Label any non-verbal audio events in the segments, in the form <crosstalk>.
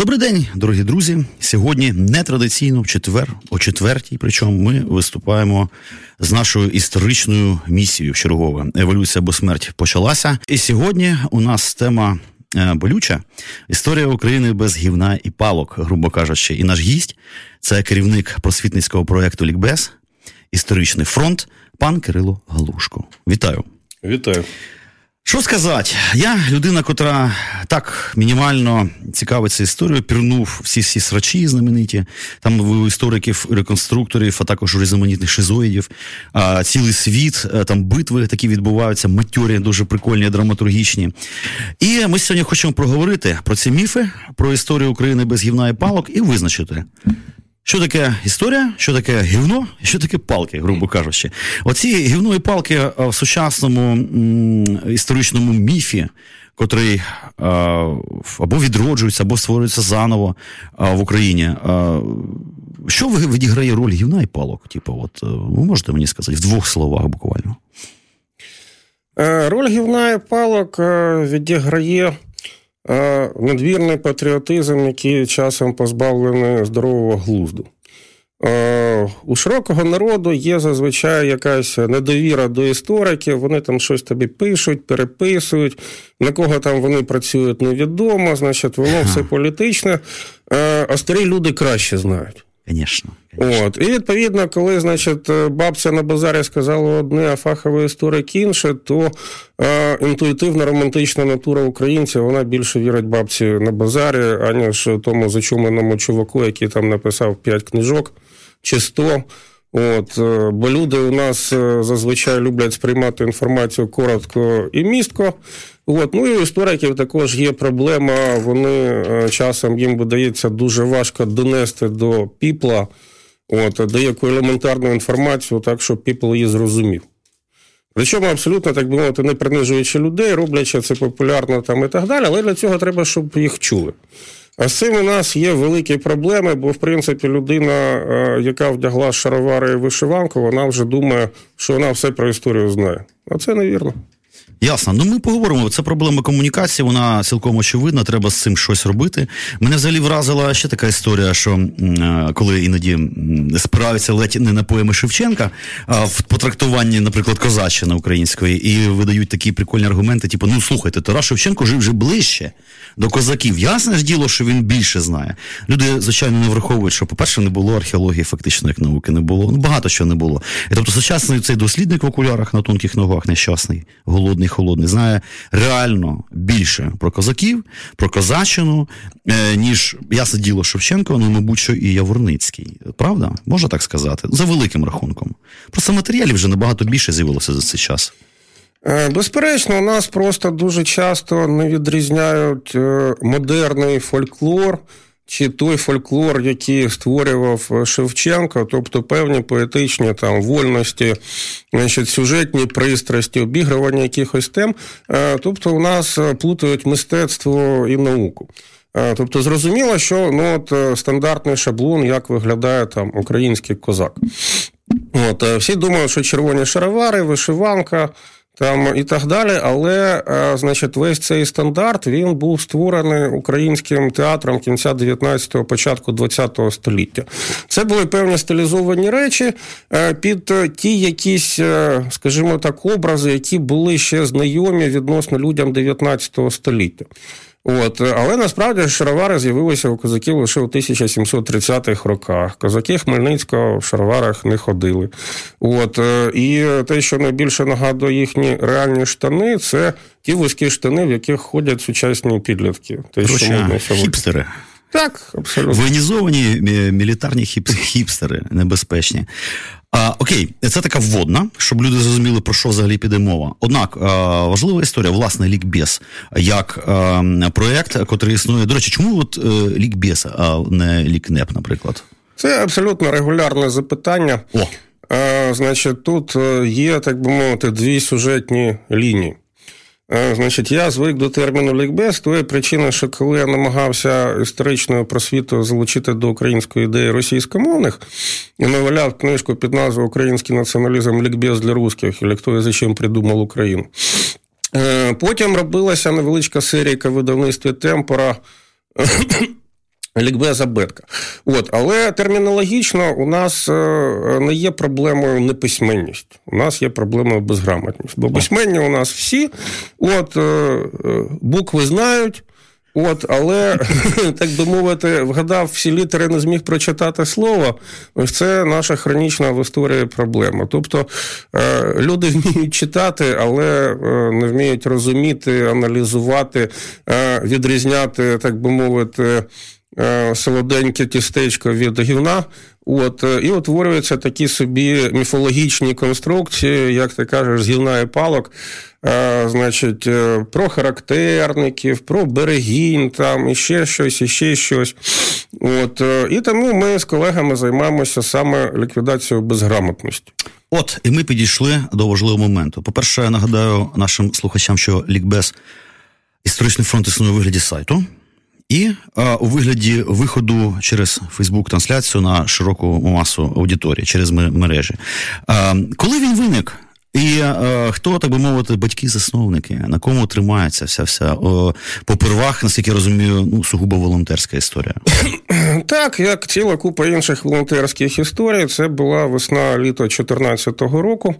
Добрий день, дорогі друзі. Сьогодні нетрадиційно в четвер, о четвертій. Причому ми виступаємо з нашою історичною місією чергове. Еволюція або смерть почалася. І сьогодні у нас тема е, болюча історія України без гівна і палок, грубо кажучи. І наш гість це керівник просвітницького проєкту Лікбез, історичний фронт, пан Кирило Галушко. Вітаю. Вітаю. Що сказати? Я людина, котра так мінімально цікавиться історією, пірнув всі всі срачі знамениті, там у істориків, реконструкторів, а також різноманітних шизоїдів. А, Цілий світ, е, там битви такі відбуваються, матьорі, дуже прикольні, драматургічні. І ми сьогодні хочемо проговорити про ці міфи, про історію України без гівна і палок і визначити. Що таке історія, що таке гівно, що таке палки, грубо кажучи. Оці гівно і палки е, в сучасному м, історичному міфі, котрий а, е, або відроджується, або створюється заново а, в Україні. А, що відіграє роль гівна і палок? Типу, от, е, ви можете мені сказати в двох словах буквально? Роль гівна і палок відіграє а надвірний патріотизм, який часом позбавлений здорового глузду. У широкого народу є зазвичай якась недовіра до істориків, вони там щось тобі пишуть, переписують, на кого там вони працюють невідомо, значить, воно все політичне, а старі люди краще знають. Звісно. От. І відповідно, коли значить, бабця на базарі сказала одне, а фаховий історик інше, то е, інтуїтивна романтична натура українця вона більше вірить бабці на базарі, аніж тому зачумленому чуваку, який там написав 5 книжок чи 100. От, Бо люди у нас зазвичай люблять сприймати інформацію коротко і містко. От, ну і у істориків також є проблема, вони часом їм видається дуже важко донести до піпла от, деяку елементарну інформацію, так, щоб піпл її зрозумів. Причому абсолютно, так би мовити, не принижуючи людей, роблячи це популярно там і так далі, але для цього треба, щоб їх чули. А з цим у нас є великі проблеми, бо, в принципі, людина, яка вдягла шаровари і вишиванку, вона вже думає, що вона все про історію знає. А це невірно. Ясно. Ну ми поговоримо. Це проблема комунікації, вона цілком очевидна, треба з цим щось робити. Мене взагалі вразила ще така історія, що е, коли іноді спираються ледь не на поеми Шевченка, а в потрактуванні, наприклад, козаччини української, і видають такі прикольні аргументи, типу, ну слухайте, Тарас Шевченко жив вже ближче до козаків. Ясне ж діло, що він більше знає. Люди, звичайно, не враховують, що, по-перше, не було археології, фактично, як науки не було. Ну, багато чого не було. І тобто, сучасний цей дослідник в окулярах на тонких ногах, нещасний, голодний холодний, знає реально більше про козаків, про козаччину, е, ніж ясне діло Шевченко, ну, мабуть, що і Яворницький. Правда? Можна так сказати? За великим рахунком. Просто матеріалів вже набагато більше з'явилося за цей час. Е, безперечно, у нас просто дуже часто не відрізняють е, модерний фольклор чи той фольклор, який створював е, Шевченко, тобто певні поетичні там вольності, значить, сюжетні пристрасті, обігрування якихось тем. Е, тобто, у нас е, плутають мистецтво і науку. Тобто, зрозуміло, що ну, от, стандартний шаблон, як виглядає там український козак. От, Всі думають, що червоні шаровари, вишиванка там і так далі. Але, е, значить, весь цей стандарт він був створений українським театром кінця 19-го, початку 20-го століття. Це були певні стилізовані речі е, під ті якісь, е, скажімо так, образи, які були ще знайомі відносно людям 19 століття. От, Але насправді шаровари з'явилися у козаків лише у 1730-х роках. Козаки Хмельницького в шароварах не ходили. От, е, І те, що найбільше нагадує їхні реальні штани, це ті вузькі штани, в яких ходять сучасні підлітки. Те, що модно хіпстери. Так, абсолютно. Воєнізовані мілітарні хіпстери небезпечні. А, Окей, це така вводна, щоб люди зрозуміли, про що взагалі піде мова. Однак а, важлива історія, власне, лікбез, як а, проєкт, який існує. До речі, чому от е, лікбез, а не лікнеп, наприклад? Це абсолютно регулярне запитання. О. Значить, тут є, так би мовити, дві сюжетні лінії. Значить, я звик до терміну лікбез тої причини, що коли я намагався історичною просвіту залучити до української ідеї російськомовних і наваляв книжку під назвою Український націоналізм лікбез для русських, і хто і за чим придумав Україну. Потім робилася невеличка серія видавництві Темпора Лікбеза бетка. От, Але термінологічно у нас е, не є проблемою неписьменність. У нас є проблемою безграмотність. Бо письменні у нас всі, от, е, е, букви знають. От, але, <laughs> так би мовити, вгадав всі літери, не зміг прочитати слово. Ось це наша хронічна в історії проблема. Тобто люди вміють читати, але не вміють розуміти, аналізувати, відрізняти, так би мовити. Е, солоденьке тістечко від гівна. От, е, І утворюються такі собі міфологічні конструкції, як ти кажеш, з гівна і палок. Е, значить, про характерників, про берегінь, там, і ще щось, і ще щось. От, І тому ми з колегами займаємося саме ліквідацією безграмотності. От, і ми підійшли до важливого моменту. По-перше, я нагадаю нашим слухачам, що лікбез історичний фронт існує у вигляді сайту. І а, у вигляді виходу через Фейсбук-трансляцію на широку масу аудиторії через мережі. А, Коли він виник? І а, хто, так би мовити, батьки-засновники, на кому тримається вся вся о, попервах, наскільки я розумію, ну, сугубо волонтерська історія? <clears throat> Так, як ціла купа інших волонтерських історій, це була весна літо 2014 року.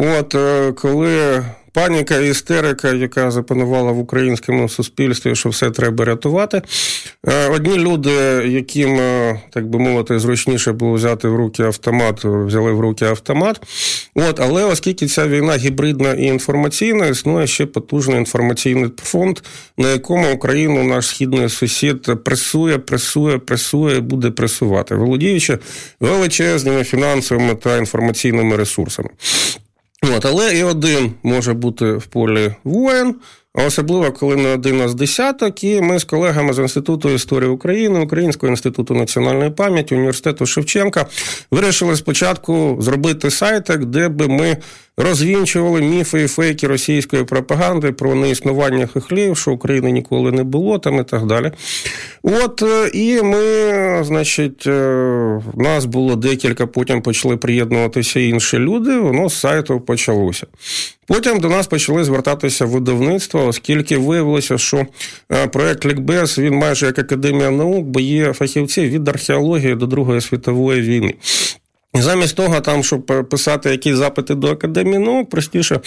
От е, коли паніка і істерика, яка запанувала в українському суспільстві, що все треба рятувати. Е, одні люди, яким, е, так би мовити, зручніше було взяти в руки автомат, взяли в руки автомат. От, Але оскільки ця війна гібридна і інформаційна, існує ще потужний інформаційний фонд, на якому Україну наш східний сусід пресує, пресує, пресує, буде пресувати, володіючи величезними фінансовими та інформаційними ресурсами. От, Але і один може бути в полі воїн, особливо коли не один з десяток. І ми з колегами з Інституту історії України, Українського інституту національної пам'яті, університету Шевченка вирішили спочатку зробити сайтик, де би ми розвінчували міфи і фейки російської пропаганди про неіснування хихлів, що України ніколи не було, там і так далі. От е, і ми, значить, е, нас було декілька, потім почали приєднуватися інші люди. Воно з сайту почалося. Потім до нас почали звертатися видавництва, оскільки виявилося, що е, проект Лікбез він майже як академія наук, бо є фахівці від археології до Другої світової війни. І замість того, там, щоб писати якісь запити до академії наук, простіше.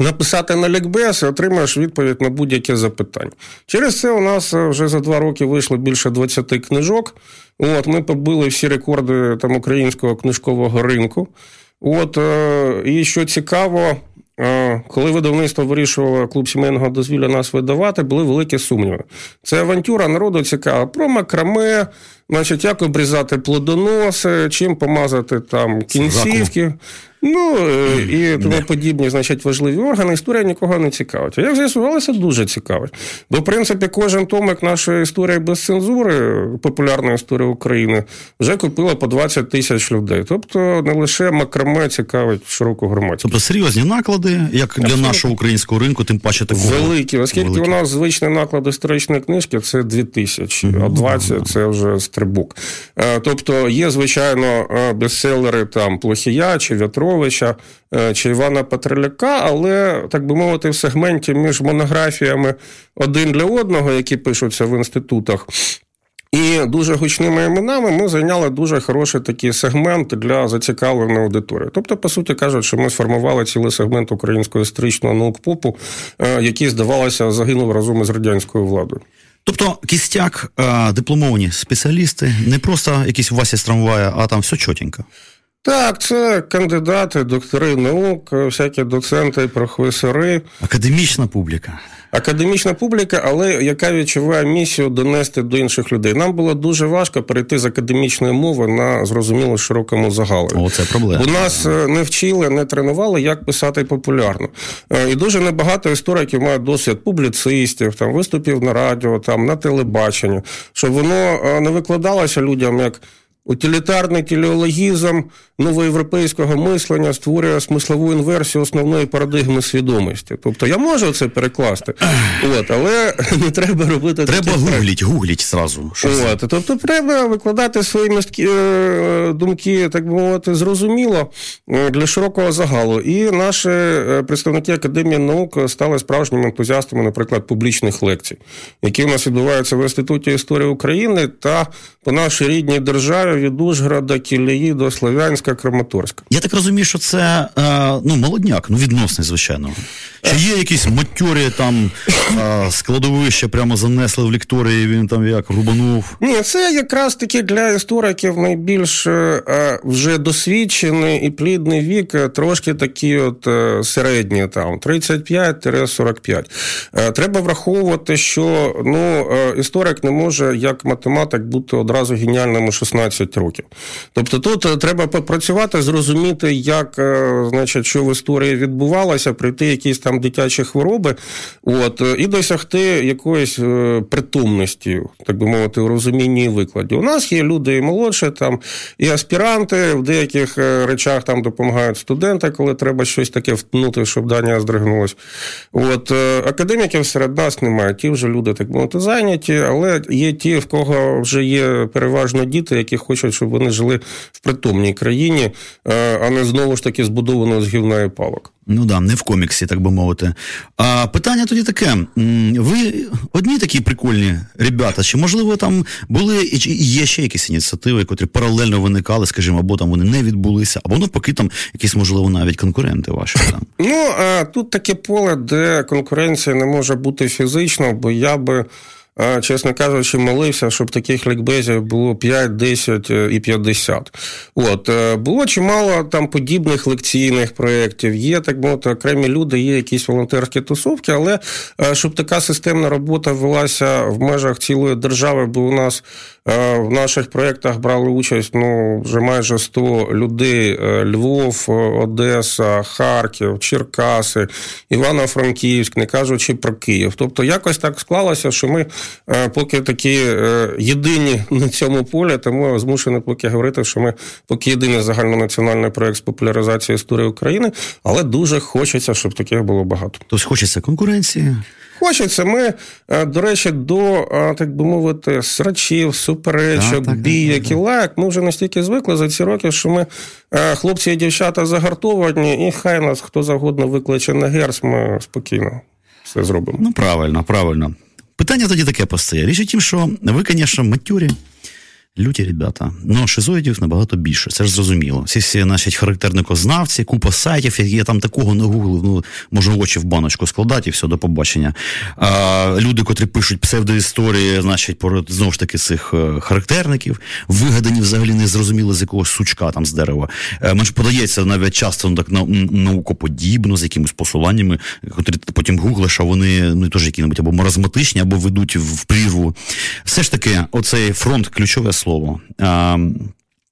Написати на лікбез і отримаєш відповідь на будь-яке запитання. Через це у нас вже за два роки вийшло більше 20 книжок. От, Ми побили всі рекорди там, українського книжкового ринку. От, е, І що цікаво, е, коли видавництво вирішувало клуб сімейного дозвілля нас видавати, були великі сумніви. Це авантюра народу цікава про макраме, значить, як обрізати плодоноси, чим помазати там кінцівки. Ну е, і тому подібні, значить, важливі органи. Історія нікого не цікавить. А як з'ясувалося, дуже цікавить. Бо, в принципі, кожен томик нашої історії без цензури, популярної історії України, вже купило по 20 тисяч людей. Тобто не лише макраме цікавить широку громадськість. Тобто серйозні наклади, як для Абсолютно. нашого українського ринку, тим паче такого. Великі, оскільки Великі. у нас звичний наклад історичної книжки це 2 тисячі, а 20 це вже стрибок. Е, тобто є, звичайно, е, бестселери там Плохія чи Вятро. Петровича е, чи Івана Петреляка, але, так би мовити, в сегменті між монографіями один для одного, які пишуться в інститутах. І дуже гучними іменами ми зайняли дуже хороший такий сегмент для зацікавленої аудиторії. Тобто, по суті кажуть, що ми сформували цілий сегмент українського історичного наук попу, е, який, здавалося, загинув разом із радянською владою. Тобто кістяк, е, дипломовані спеціалісти, не просто якісь Вася з трамвая, а там все чотенько. Так, це кандидати, доктори наук, всякі доценти, професори. Академічна публіка. Академічна публіка, але яка відчуває місію донести до інших людей. Нам було дуже важко перейти з академічної мови на зрозуміло широкому загалу. О, це проблема. Бо нас е, не вчили, не тренували, як писати популярно. Е, і дуже небагато істориків мають досвід публіцистів, там виступів на радіо, там на телебаченні, щоб воно е, не викладалося людям як утилітарний телеологізм новоєвропейського мислення створює смислову інверсію основної парадигми свідомості. Тобто я можу це перекласти, от, але <laughs> не треба робити Треба гугліть, гугліть зразу. От, тобто треба викладати свої місткі е, думки, так би мовити, зрозуміло е, для широкого загалу. І наші е, представники академії наук стали справжніми ентузіастами, наприклад, публічних лекцій, які у нас відбуваються в інституті історії України та по нашій рідній державі від Ужгорода, Кілії до Слов'янська, Краматорська. Я так розумію, що це ну, молодняк, ну відносний, звичайно. Чи є якісь матьорі там складовище прямо занесли в лікторії, він там як рубанув? Ні, це якраз таки для істориків найбільш вже досвідчений і плідний вік, трошки такі от середні, там 35-45. Треба враховувати, що ну, історик не може як математик бути одразу геніальним у 16 років. Тобто тут треба попрацювати, зрозуміти, як значить, що в історії відбувалося, прийти якісь там дитячі хвороби, от, і досягти якоїсь е, притомності, так би мовити, у розумінні і викладі. У нас є люди і молодші, там і аспіранти, в деяких е, речах там допомагають студенти, коли треба щось таке втнути, щоб дання здригнулось. От е, академіків серед нас немає. Ті вже люди, так мовити, зайняті, але є ті, в кого вже є переважно діти, які хочуть, щоб вони жили в притомній країні, а не знову ж таки збудованою з гівна і палок. Ну да, не в коміксі, так би мовити. А питання тоді таке: ви одні такі прикольні ребята, чи можливо там були і є ще якісь ініціативи, котрі паралельно виникали, скажімо, або там вони не відбулися, або навпаки, там якісь, можливо, навіть конкуренти ваші там. <clears throat> Ну а тут таке поле, де конкуренція не може бути фізично, бо я би чесно кажучи, молився, щоб таких лікбезів було 5, 10 е, і 50. От е, було чимало там подібних лекційних проєктів. Є так мовити, окремі люди, є якісь волонтерські тусовки, але е, щоб така системна робота велася в межах цілої держави, бо у нас в наших проєктах брали участь ну, вже майже 100 людей: Львов, Одеса, Харків, Черкаси, Івано-Франківськ, не кажучи про Київ. Тобто, якось так склалося, що ми поки такі е, єдині на цьому полі, тому змушений поки говорити, що ми поки єдиний загальнонаціональний проект з популяризації історії України, але дуже хочеться, щоб таких було багато. Тобто хочеться конкуренції. Хочеться. Ми, е, до речі, до, е, так би мовити, срачів, суперечок, так, бійок і лайк. Ми вже настільки звикли за ці роки, що ми хлопці і дівчата загартовані, і хай нас хто завгодно викличе на герц, ми спокійно все зробимо. Ну, правильно, правильно. Питання тоді таке постає. Річ у тім, що ви, звісно, матюрі, люті ребята. Ну, шизоїдів набагато більше, це ж зрозуміло. Всі всі наші характерникознавці, купа сайтів, я там такого не гуглив, ну, можу очі в баночку складати і все, до побачення. А, Люди, котрі пишуть псевдоісторії, значить, про знову ж таки цих е, характерників, вигадані взагалі не зрозуміло з якогось сучка там з дерева. Е, Мені подається навіть часто ну, так наукоподібно, з якимись посиланнями, котрі потім гуглиш, а вони ну, теж які-небудь або маразматичні, або ведуть в прірву. Все ж таки, оцей фронт ключове слово слово,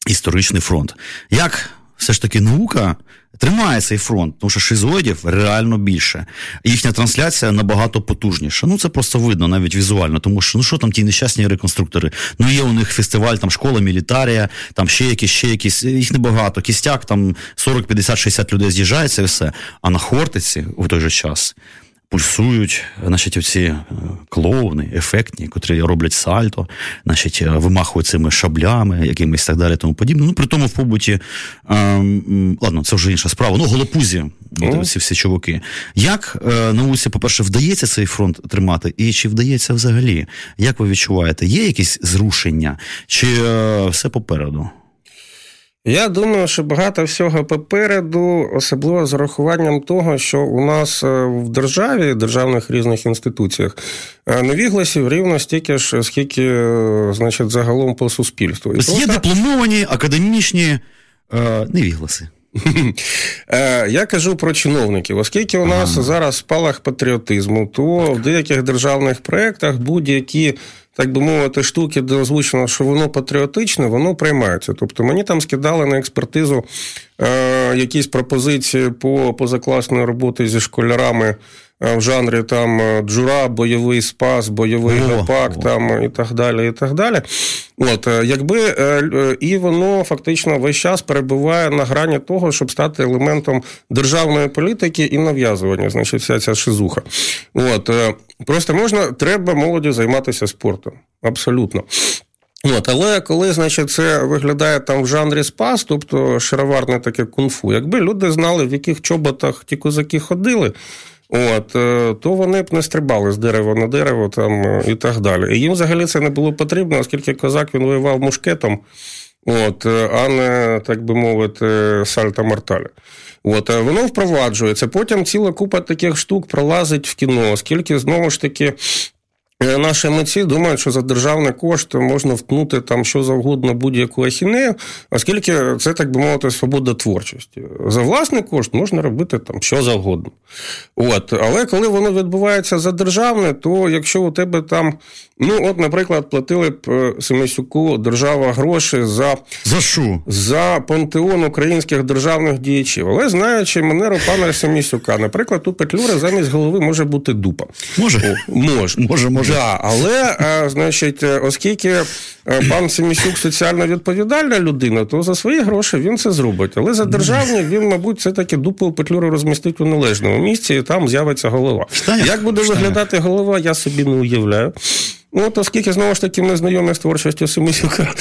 історичний фронт. Як все ж таки наука тримає цей фронт, тому що шизоїдів реально більше. Їхня трансляція набагато потужніша. Ну це просто видно навіть візуально, тому що ну що там ті нещасні реконструктори? Ну є у них фестиваль, там школа мілітарія, там ще якісь, ще якісь, їх небагато. Кістяк, там 40, 50, 60 людей з'їжджається і все. А на Хортиці в той же час пульсують, значить, оці е, клоуни, ефектні, котрі роблять сальто, значить, е, вимахують цими шаблями, якимись так далі, тому подібне. Ну, при тому в побуті, ем, ладно, це вже інша справа. Ну, голопузі, mm. ці всі чуваки. Як е, науці, по-перше, вдається цей фронт тримати, і чи вдається взагалі? Як ви відчуваєте? Є якісь зрушення, чи е, все попереду? Я думаю, що багато всього попереду, особливо з урахуванням того, що у нас е, в державі, державних різних інституціях, е, невігласів рівно стільки ж, скільки, е, значить, загалом по суспільству. Тобто Є дипломовані академічні е, невігласи. <laughs> Я кажу про чиновників, оскільки у нас ага. зараз спалах патріотизму, то в деяких державних проєктах будь-які так би мовити, штуки, де озвучено, що воно патріотичне, воно приймається. Тобто мені там скидали на експертизу е, якісь пропозиції по позакласної роботи зі школярами в жанрі там джура, бойовий спас, бойовий гопак там і так далі. і так далі. От, якби І воно фактично весь час перебуває на грані того, щоб стати елементом державної політики і нав'язування, значить, вся ця шизуха. От, Просто можна, треба молоді займатися спортом. Абсолютно. От, Але коли значить, це виглядає там в жанрі спас, тобто шароварне таке кунг-фу, якби люди знали, в яких чоботах ті козаки ходили, от, е, то вони б не стрибали з дерева на дерево там, е, і так далі. І їм взагалі це не було потрібно, оскільки козак він воював мушкетом, от, е, а не, так би мовити, сальта морталя. От, Воно впроваджується. Потім ціла купа таких штук пролазить в кіно, оскільки знову ж таки наші митці думають, що за державний кошт можна втнути там що завгодно будь-яку ахінею, оскільки це, так би мовити, свобода творчості. За власний кошт можна робити там що завгодно. От. Але коли воно відбувається за державне, то якщо у тебе там, ну, от, наприклад, платили б е, Семисюку держава гроші за За що? За пантеон українських державних діячів. Але знаючи манеру пана Семісюка, наприклад, у Петлюри замість голови може бути дупа. Може? О, може. Може, може. Да, але, е, значить, е, оскільки е, пан Семісюк соціально відповідальна людина, то за свої гроші він це зробить. Але за державні він, мабуть, все таки дупу петлюру розмістить у належному місці, і там з'явиться голова. Як буде виглядати голова, я собі не уявляю. Ну, от, оскільки, знову ж таки, ми знайомі з творчістю Семисюка.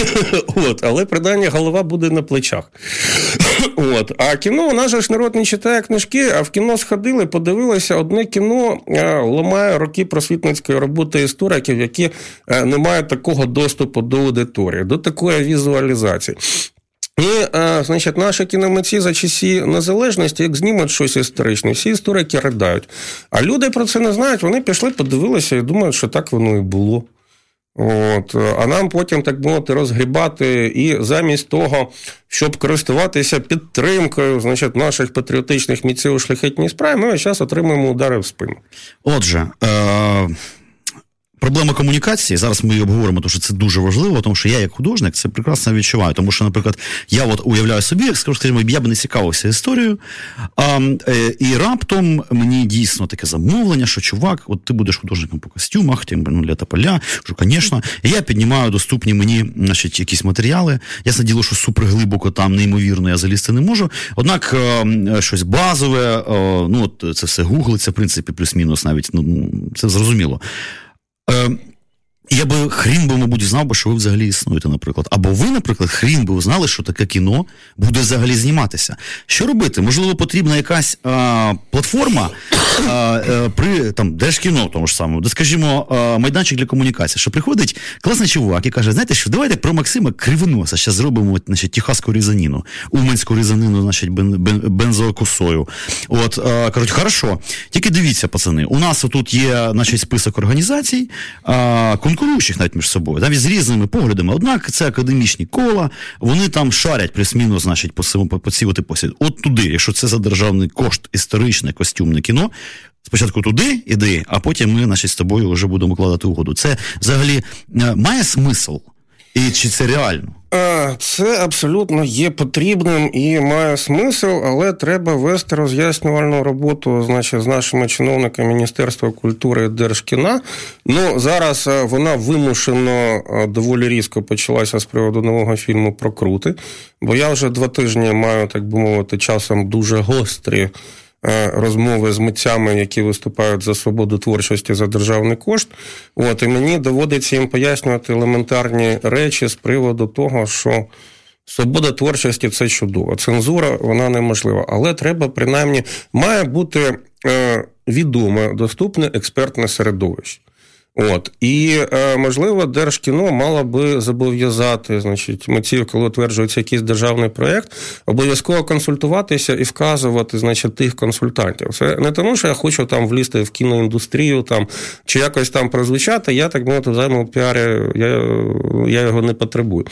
<laughs> От, Але принаймні голова буде на плечах. От. А кіно у нас ж народ не читає книжки, а в кіно сходили, подивилися, одне кіно е, ламає роки просвітницької роботи істориків, які е, не мають такого доступу до аудиторії, до такої візуалізації. І, е, значить, наші кіномитці за часі незалежності, як знімуть щось історичне, всі історики ридають. А люди про це не знають, вони пішли, подивилися і думають, що так воно і було. От, А нам потім, так мовити, розгрібати, і замість того, щоб користуватися підтримкою значить, наших патріотичних міців у шляхетній справі, ми зараз отримуємо удари в спину. Отже. Е- Проблема комунікації, зараз ми її обговоримо, тому що це дуже важливо, тому що я, як художник, це прекрасно відчуваю. Тому що, наприклад, я от уявляю собі, скажімо, я б не цікавився історією, а, е, і раптом мені дійсно таке замовлення, що чувак, от ти будеш художником по костюмах, тим ну, для тополя, що, звісно, я піднімаю доступні мені значить, якісь матеріали. Ясне діло, що суперглибоко там, неймовірно, я залізти не можу. Однак е, щось базове, е, ну от це все гуглиться, в принципі, плюс-мінус, навіть ну, це зрозуміло. Е, я би хрін би, мабуть, знав би, що ви взагалі існуєте, наприклад. Або ви, наприклад, хрін би знали, що таке кіно буде взагалі зніматися. Що робити? Можливо, потрібна якась а, платформа а, е, при там Держкіно, тому ж самому, де, скажімо, а, майданчик для комунікації, що приходить класний чувак і каже: знаєте, що давайте про Максима Кривоноса зараз зробимо значить, техасську різаніну, уманську різанину, значить, бен, бен, бензокосою. От а, кажуть, хорошо, тільки дивіться, пацани, у нас тут є значить, список організацій. А, конкуруючих навіть між собою, навіть з різними поглядами. Однак це академічні кола, вони там шарять плюс-мінус, значить, по цьому по цій посід. От туди, якщо це за державний кошт, історичне костюмне кіно. Спочатку туди іди, а потім ми, значить, з тобою вже будемо кладати угоду. Це взагалі е, має смисл? І чи це реально? Це абсолютно є потрібним і має смисл, але треба вести роз'яснювальну роботу значить, з нашими чиновниками Міністерства культури Держкіна. Ну зараз е, вона вимушено е, доволі різко почалася з приводу нового фільму про крути, бо я вже два тижні маю, так би мовити, часом дуже гострі. Е, розмови з митцями, які виступають за свободу творчості за державний кошт. От і мені доводиться їм пояснювати елементарні речі з приводу того, що. Свобода творчості це чудово. Цензура вона неможлива, але треба принаймні має бути е, відоме, доступне експертне середовище. От і е, можливо, держкіно мало би зобов'язати, значить, митців, коли утверджується якийсь державний проєкт, обов'язково консультуватися і вказувати, значить, тих консультантів. Це не тому, що я хочу там влізти в кіноіндустрію, там чи якось там прозвучати. Я так мовити займу піарі, я, я його не потребую.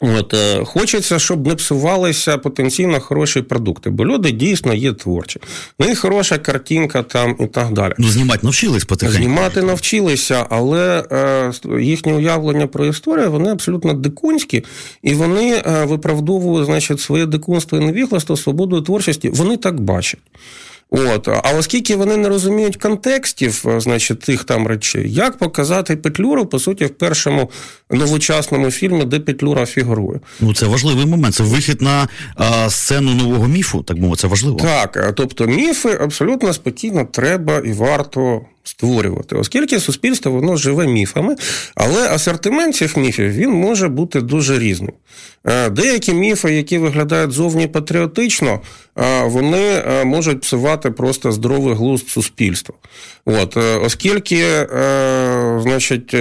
От, е, Хочеться, щоб не псувалися потенційно хороші продукти, бо люди дійсно є творчі. В них хороша картинка там і так далі. Ну, знімати навчились потихеньку. Знімати навчилися, але е, їхнє уявлення про історію вони абсолютно дикунські, і вони е, виправдовують значить, своє дикунство і невігластво, свободу творчості. Вони так бачать. От, а оскільки вони не розуміють контекстів, е, значить, тих там речей, як показати Петлюру, по суті, в першому новочасному фільмі, де Петлюра фігурує? Ну це важливий момент. Це вихід на а, сцену нового міфу. Так мовити, це важливо. Так, е, тобто міфи абсолютно спокійно треба і варто створювати, оскільки суспільство воно живе міфами, але асортимент цих міфів він може бути дуже різним. Е, деякі міфи, які виглядають зовні патріотично, е, вони е, можуть псувати просто здоровий глузд суспільства. От, Оскільки, значить,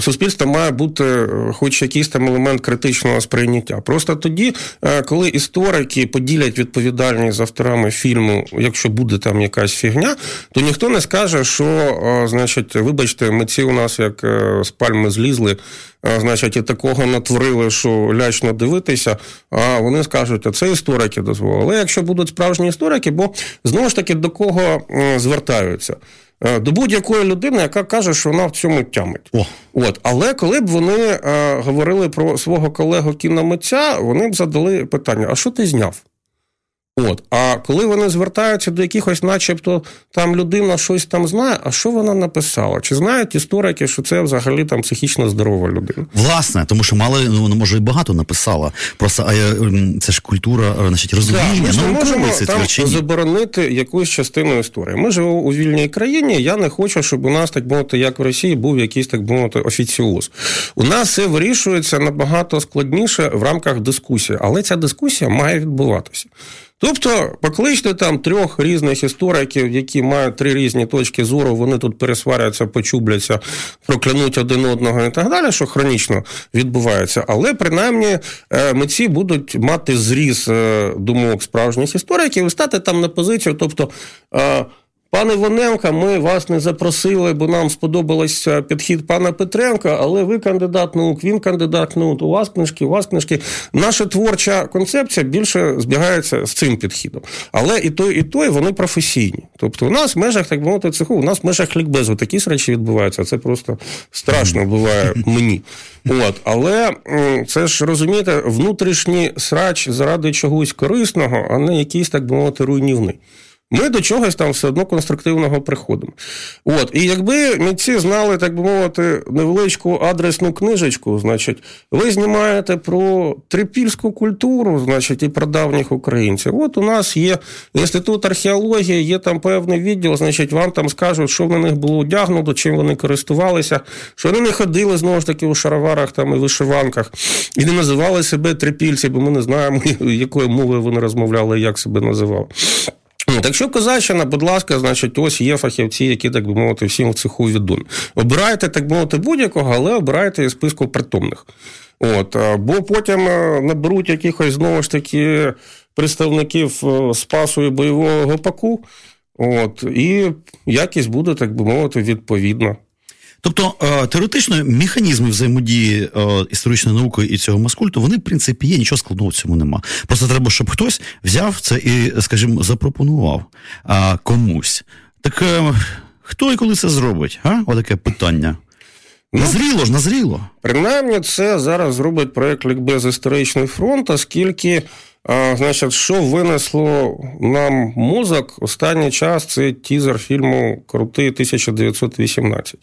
суспільства має бути е, хоч якийсь там елемент критичного сприйняття. Просто тоді, е, коли історики поділять відповідальність з авторами фільму, якщо буде там якась фігня, то ніхто не скаже, що, е, значить, вибачте, митці у нас як з пальми злізли. Значить, і такого натворили, що лячно дивитися, а вони скажуть, а це історики дозволили. Але якщо будуть справжні історики, бо знову ж таки до кого звертаються? Е, до будь-якої людини, яка каже, що вона в цьому тямить. О. От. Але коли б вони е, говорили про свого колегу кіномитця, вони б задали питання: а що ти зняв? От. А коли вони звертаються до якихось, начебто, там людина щось там знає, а що вона написала? Чи знають історики, що це взагалі там психічно здорова людина? Власне, тому що мало ну, вона може і багато написала. Просто а ем, це ж культура, значить, розуміння. Да, ми можемо там заборонити якусь частину історії. Ми живемо у вільній країні. Я не хочу, щоб у нас, так мовити, як в Росії, був якийсь так мовити офіціоз. У нас все вирішується набагато складніше в рамках дискусії, але ця дискусія має відбуватися. Тобто, покличте там трьох різних істориків, які мають три різні точки зору, вони тут пересваряться, почубляться, проклянуть один одного і так далі, що хронічно відбувається. Але принаймні е, митці будуть мати зріз е, думок справжніх істориків і стати там на позицію. тобто... Пане Воненка, ми вас не запросили, бо нам сподобався підхід пана Петренка, але ви кандидат наук, він кандидат наук, у вас книжки, у вас книжки. Наша творча концепція більше збігається з цим підхідом. Але і той, і той вони професійні. Тобто, у нас в межах, так мовити, цеху, у нас в межах лікбезу такі речі відбуваються. Це просто страшно буває мені. От, Але це ж розумієте, внутрішній срач заради чогось корисного, а не якийсь, так би мовити, руйнівний. Ми до чогось там все одно конструктивного приходимо. От, І якби митці знали, так би мовити, невеличку адресну книжечку, значить, ви знімаєте про трипільську культуру, значить, і про давніх українців. От у нас є інститут археології, є там певний відділ, значить, вам там скажуть, що на них було одягнуто, чим вони користувалися, що вони не ходили знову ж таки у шароварах там і вишиванках, і не називали себе трипільці, бо ми не знаємо, <laughs> якою мовою вони розмовляли, як себе називали. Так що Козаччина, будь ласка, значить, ось є фахівці, які, так би мовити, всім в цеху відомі. Обирайте, так мовити, будь-якого, але обирайте із списку притомних. От, Бо потім е, наберуть якихось знову ж таки представників е, спасу і бойового паку, От, І якість буде, так би мовити, відповідна. Тобто е, теоретично механізми взаємодії е, історичної науки і цього маскульту, вони, в принципі, є, нічого складного в цьому нема. Просто треба, щоб хтось взяв це і, скажімо, запропонував комусь. Так е, хто і коли це зробить? А? Отаке питання. Ну, назріло ж, назріло. Принаймні, це зараз зробить проєкт Лікбез Історичний фронт, оскільки. А, Значить, що винесло нам мозок останній час це тізер фільму Крутий 1918.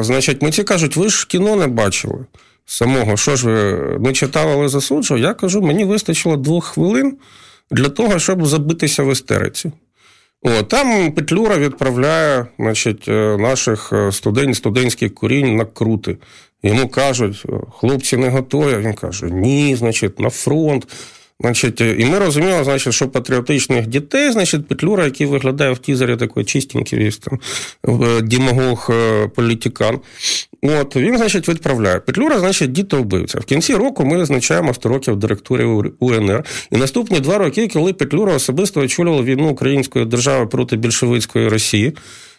Значить, митці кажуть, ви ж кіно не бачили самого. Що ж ви не читали, але засуджував? Я кажу, мені вистачило двох хвилин для того, щоб забитися в істериці. О, там Петлюра відправляє значить, е, наших е, студентів, студентських корінь на крути. Йому кажуть, хлопці не готові. Він каже, ні, значить, на фронт. Значить, І ми розуміємо, значить, що патріотичних дітей, значить, Петлюра, який виглядає в тізері такий чистенький там, дімагог е, політикан. От, Він, значить, відправляє. Петлюра, значить, дітовбивця. В кінці року ми визначаємо 100 років директорів УНР. І наступні два роки, коли Петлюра особисто очолював війну української держави проти більшовицької Росії.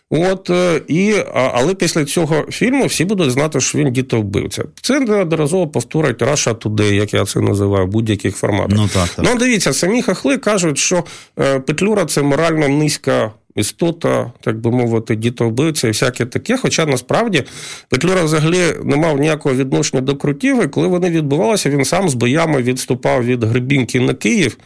От, е, і, Але після цього фільму всі будуть знати, що він дітовбивця. Це неодноразово повторить Russia Today, як я це називаю, в будь-яких форматах. Ну, так, так. ну дивіться, самі хахли кажуть, що е, Петлюра це морально низька. Істота, так би мовити, дітовбивця і всяке таке. Хоча насправді Петлюра взагалі не мав ніякого відношення до крутів, і коли вони відбувалися, він сам з боями відступав від Гребінки на Київ.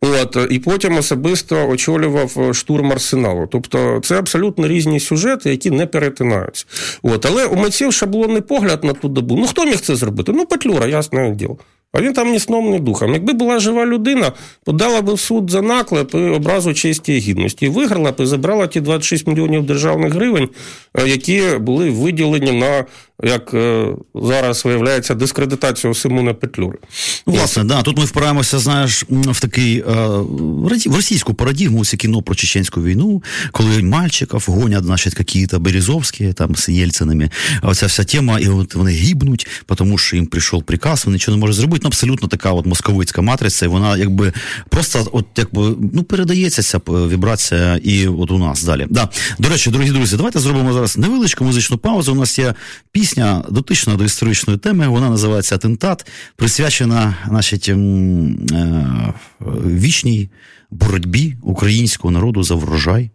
От, І потім особисто очолював штурм арсеналу. Тобто це абсолютно різні сюжети, які не перетинаються. От, Але у митців шаблонний погляд на ту добу. Ну хто міг це зробити? Ну, Петлюра, ясне діло. А він там ні сном, ні духом. Якби була жива людина, подала би в суд за наклеп і образу честі і гідності. Виграла б і забрала ті 26 мільйонів державних гривень, е, які були виділені на як е, зараз виявляється, дискредитацію Симона Петлюри. Власне, да, тут ми впираємося, знаєш, в такий е, в російську парадігму, ось кіно про чеченську війну, коли мальчиків гонять, значить, якісь Березовські там з Єльцинами. Оця вся тема, і от вони гибнуть, тому що їм прийшов приказ, вони нічого не можуть зробити. Ну, абсолютно така от московицька матриця, і вона якби просто от якби ну передається ця вібрація і от у нас далі. Да. До речі, дорогі друзі, давайте зробимо зараз невеличку музичну паузу. У нас є пісня дотична до історичної теми. Вона називається Атентат, присвячена значить, е, вічній боротьбі українського народу за врожай.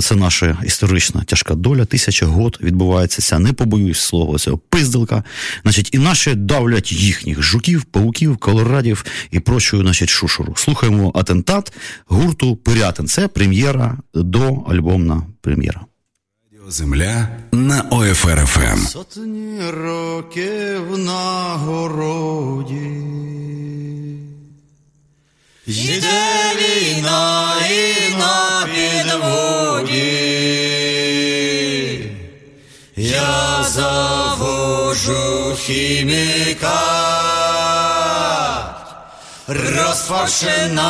Це наша історична тяжка доля. Тисяча год відбувається ця, не побоюсь слова, цього пиздилка. Значить, і наші давлять їхніх жуків, пауків, колорадів і прочую, значить, шушуру. Слухаємо атентат гурту Пирятин. Це прем'єра до альбомна прем'єра. Земля на ОФРФМ. Сотні років на городі. Йде війна і на підводі. Я завожу хіміка. Розпочинаю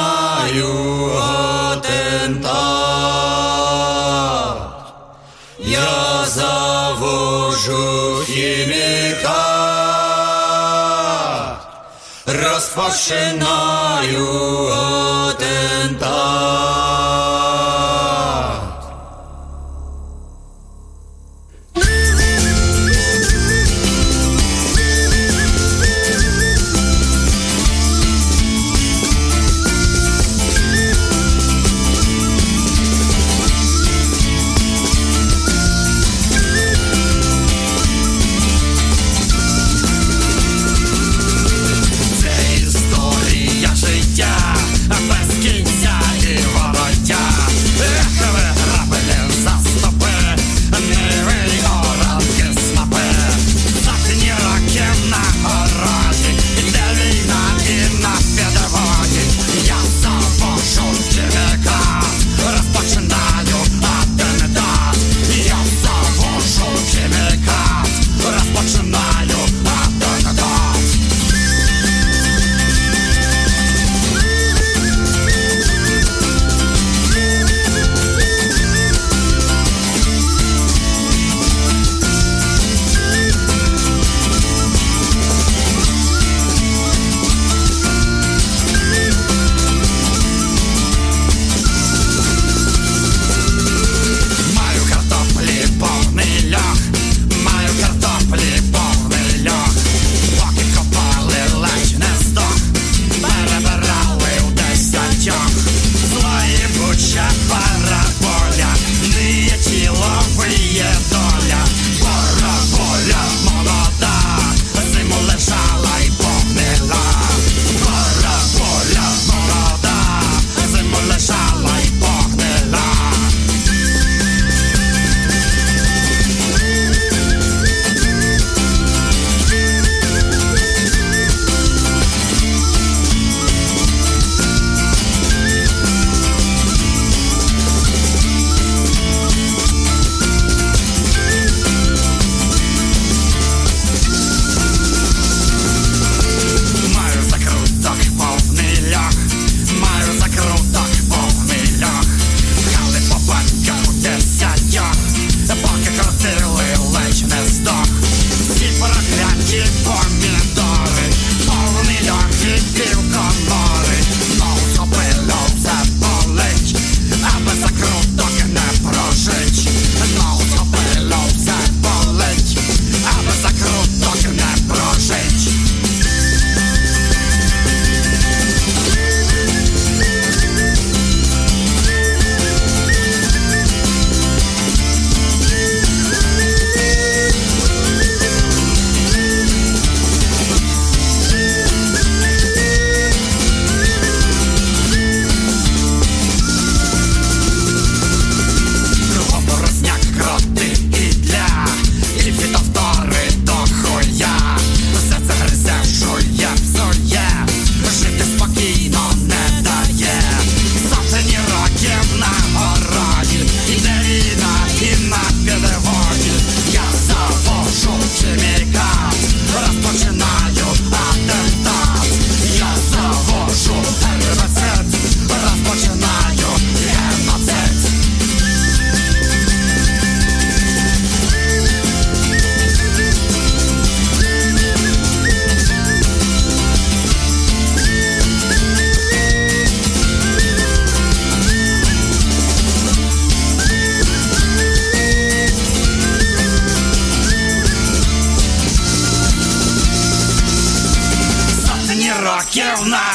атентат. Завожу хіміка, розпочинаю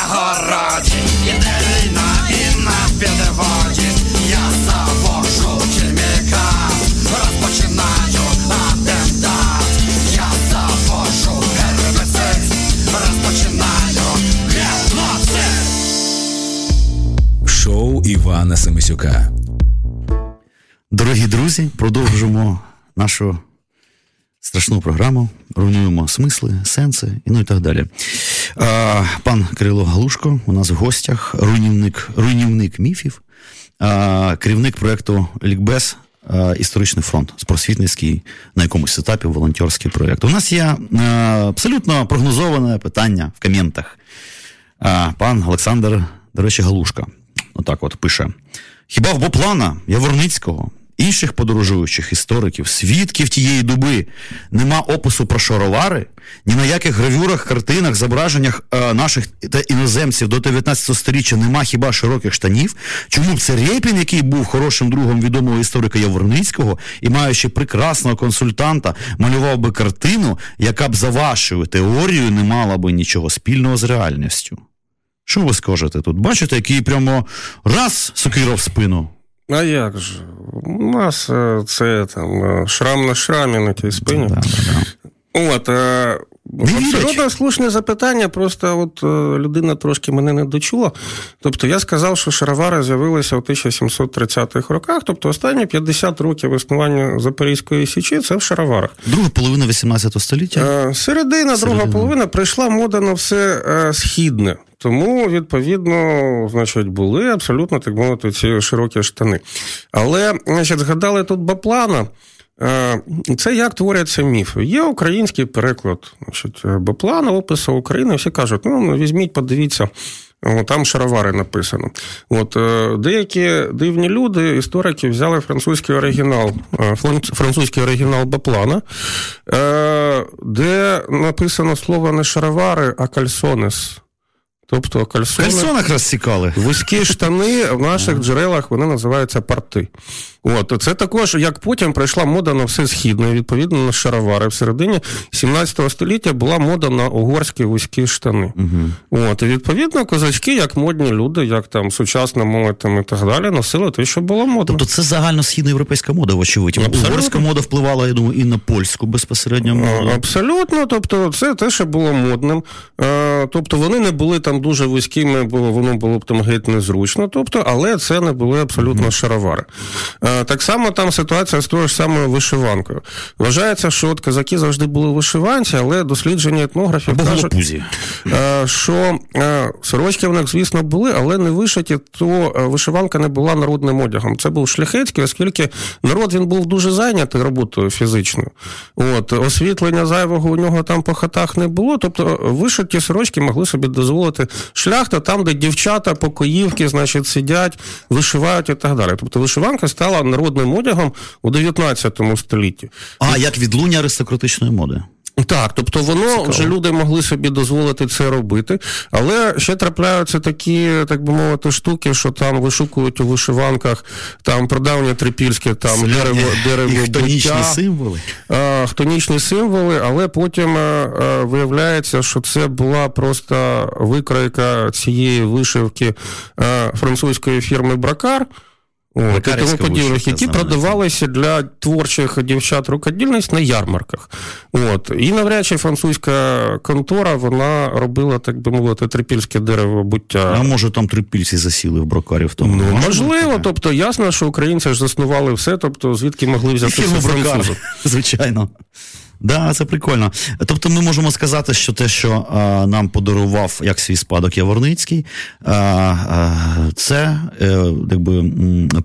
городі, іде і на підводі, я завожу хіміка, розпочинаю атентат, я завожу гербіцид, розпочинаю геноцид. Шоу Івана Семисюка. Дорогі друзі, продовжимо нашу страшну програму, руйнуємо смисли, сенси і ну і так далі. А, Пан Кирило Галушко у нас в гостях, руйнівник руйнівник міфів, а, керівник проєкту Лікбез. Історичний фронт просвітницький на якомусь етапі волонтерський проєкт. У нас є абсолютно прогнозоване питання в коментах. Пан Олександр, до речі, Галушка. Отак от пише: Хіба в Боплана Яворницького інших подорожуючих істориків, свідків тієї дуби, нема опису про шаровари, ні на яких гравюрах, картинах, зображеннях е, наших та іноземців до 19 століття нема хіба широких штанів. Чому б це Рєпін, який був хорошим другом відомого історика Яворницького і маючи прекрасного консультанта, малював би картину, яка б за вашою теорією не мала би нічого спільного з реальністю? Що ви скажете тут? Бачите, який прямо раз сокира в спину. А як же? У нас е, це там е, шрам на шрамі на тій спині. Да, да, да. От, е, Абсолютно слушне запитання, просто от людина трошки мене не дочула. Тобто я сказав, що шаровари з'явилися у 1730-х роках, тобто останні 50 років існування Запорізької Січі це в шароварах. Друга половина 18 століття. Середина, Середина, друга половина прийшла мода на все східне. Тому, відповідно, значить, були абсолютно, так мовити, ці широкі штани. Але, значить, згадали тут Баплана. Е, це як творяться міфи. Є український переклад значить, Баплана, опису України. Всі кажуть, ну візьміть, подивіться. Там шаровари написано. От е, Деякі дивні люди, історики, взяли французький оригінал, е, французький оригінал Баплана, де написано слово не шаровари, а кальсонес. Тобто кальсони, Кальсонах розсікали. Вузькі штани в наших джерелах вони називаються парти. От, Це також, як потім прийшла мода на все східне, відповідно на шаровари. В середині 17 століття була мода на угорські вузькі штани. Угу. От, І відповідно, козачки, як модні люди, як там сучасна молодь там, і так далі, носили те, що було модно. Тобто це загально європейська мода, вочевидь. Угорська мода впливала, я думаю, і на польську безпосередньо. Абсолютно, тобто, це те, що було модним. Тобто вони не були там дуже вузькими, бо воно було б там геть незручно. Тобто, але це не були абсолютно шаровари. Так само там ситуація з тою ж самою вишиванкою. Вважається, що от козаки завжди були вишиванці, але дослідження етнографів Або кажуть, що сорочки в них, звісно, були, але не вишиті, то вишиванка не була народним одягом. Це був шляхетський, оскільки народ він був дуже зайнятий роботою фізичною. От освітлення зайвого у нього там по хатах не було. Тобто вишиті сорочки могли собі дозволити шляхта, там, де дівчата, покоївки, значить, сидять, вишивають і так далі. Тобто вишиванка стала народним одягом у 19 столітті. А як відлуння аристократичної моди? Так, тобто воно Цікаво. вже люди могли собі дозволити це робити, але ще трапляються такі, так би мовити, штуки, що там вишукують у вишиванках там прадавнє трипільське там Слідні, дерево дерево хтонічні символи. А, хтонічні символи, але потім а, а, виявляється, що це була просто викройка цієї вишивки французької фірми Бракар. От, і тому подібних, які продавалися для творчих дівчат рукодільниць на ярмарках. От. І навряд чи французька контора вона робила, так би мовити, трипільське дерево буття. А може там трипільці засіли в брокарі в тому? Ну, можливо, тобто ясно, що українці ж заснували все, тобто звідки могли взяти французи. <laughs> Звичайно. Да, це прикольно. Тобто, ми можемо сказати, що те, що а, нам подарував як свій спадок Яворницький, а, а, це е, якби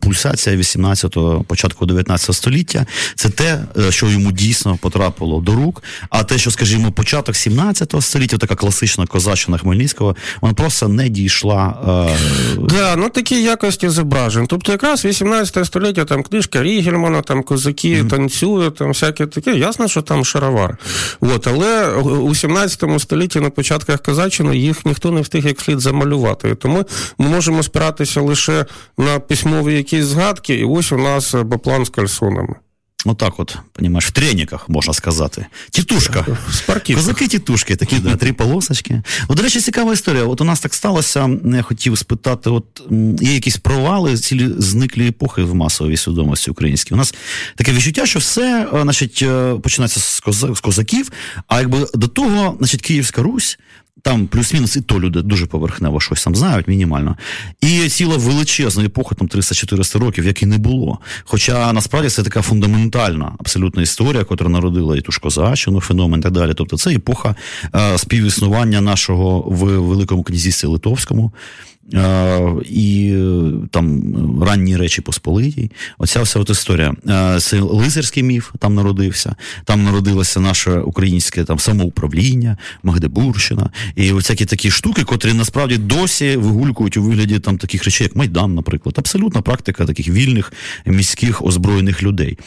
пульсація 18-го, початку 19 століття. Це те, е, що йому дійсно потрапило до рук. А те, що, скажімо, початок 17 століття, така класична козаччина Хмельницького, вона просто не дійшла. Так, да, ну такі якості зображень. Тобто, якраз 18 століття там книжка Рігельмана, там козаки mm-hmm. танцюють, там всяке таке. Ясно, що там шаровар. От, але у 17 столітті на початках Казаччини їх ніхто не встиг як слід замалювати. Тому ми можемо спиратися лише на письмові якісь згадки, і ось у нас баплан з кальсонами. Отак от, понімаєш, в треніках, можна сказати. Тітушка. Козаки тітушки, такі да, три полосочки. От, до речі, цікава історія. От у нас так сталося, я хотів спитати: от є якісь провали, цілі зниклі епохи в масовій свідомості українській. У нас таке відчуття, що все значить, починається з козаків, а якби до того, значить, Київська Русь Там плюс-мінус і то люди дуже поверхнево щось там знають, мінімально. І ціла величезна епоха, там 300-400 років, як і не було. Хоча насправді це така фундаментальна абсолютна історія, яка народила і ту ж козачину, феномен і так далі. Тобто це епоха е, співіснування нашого в Великому князівстві Литовському. І там ранні речі Посполитій. Оця вся от історія. Це лицарський міф там народився, там народилося наше українське там самоуправління, Магдебурщина. І всякі такі штуки, котрі насправді досі вигулькують у вигляді там таких речей, як Майдан, наприклад. Абсолютна практика таких вільних міських озброєних людей.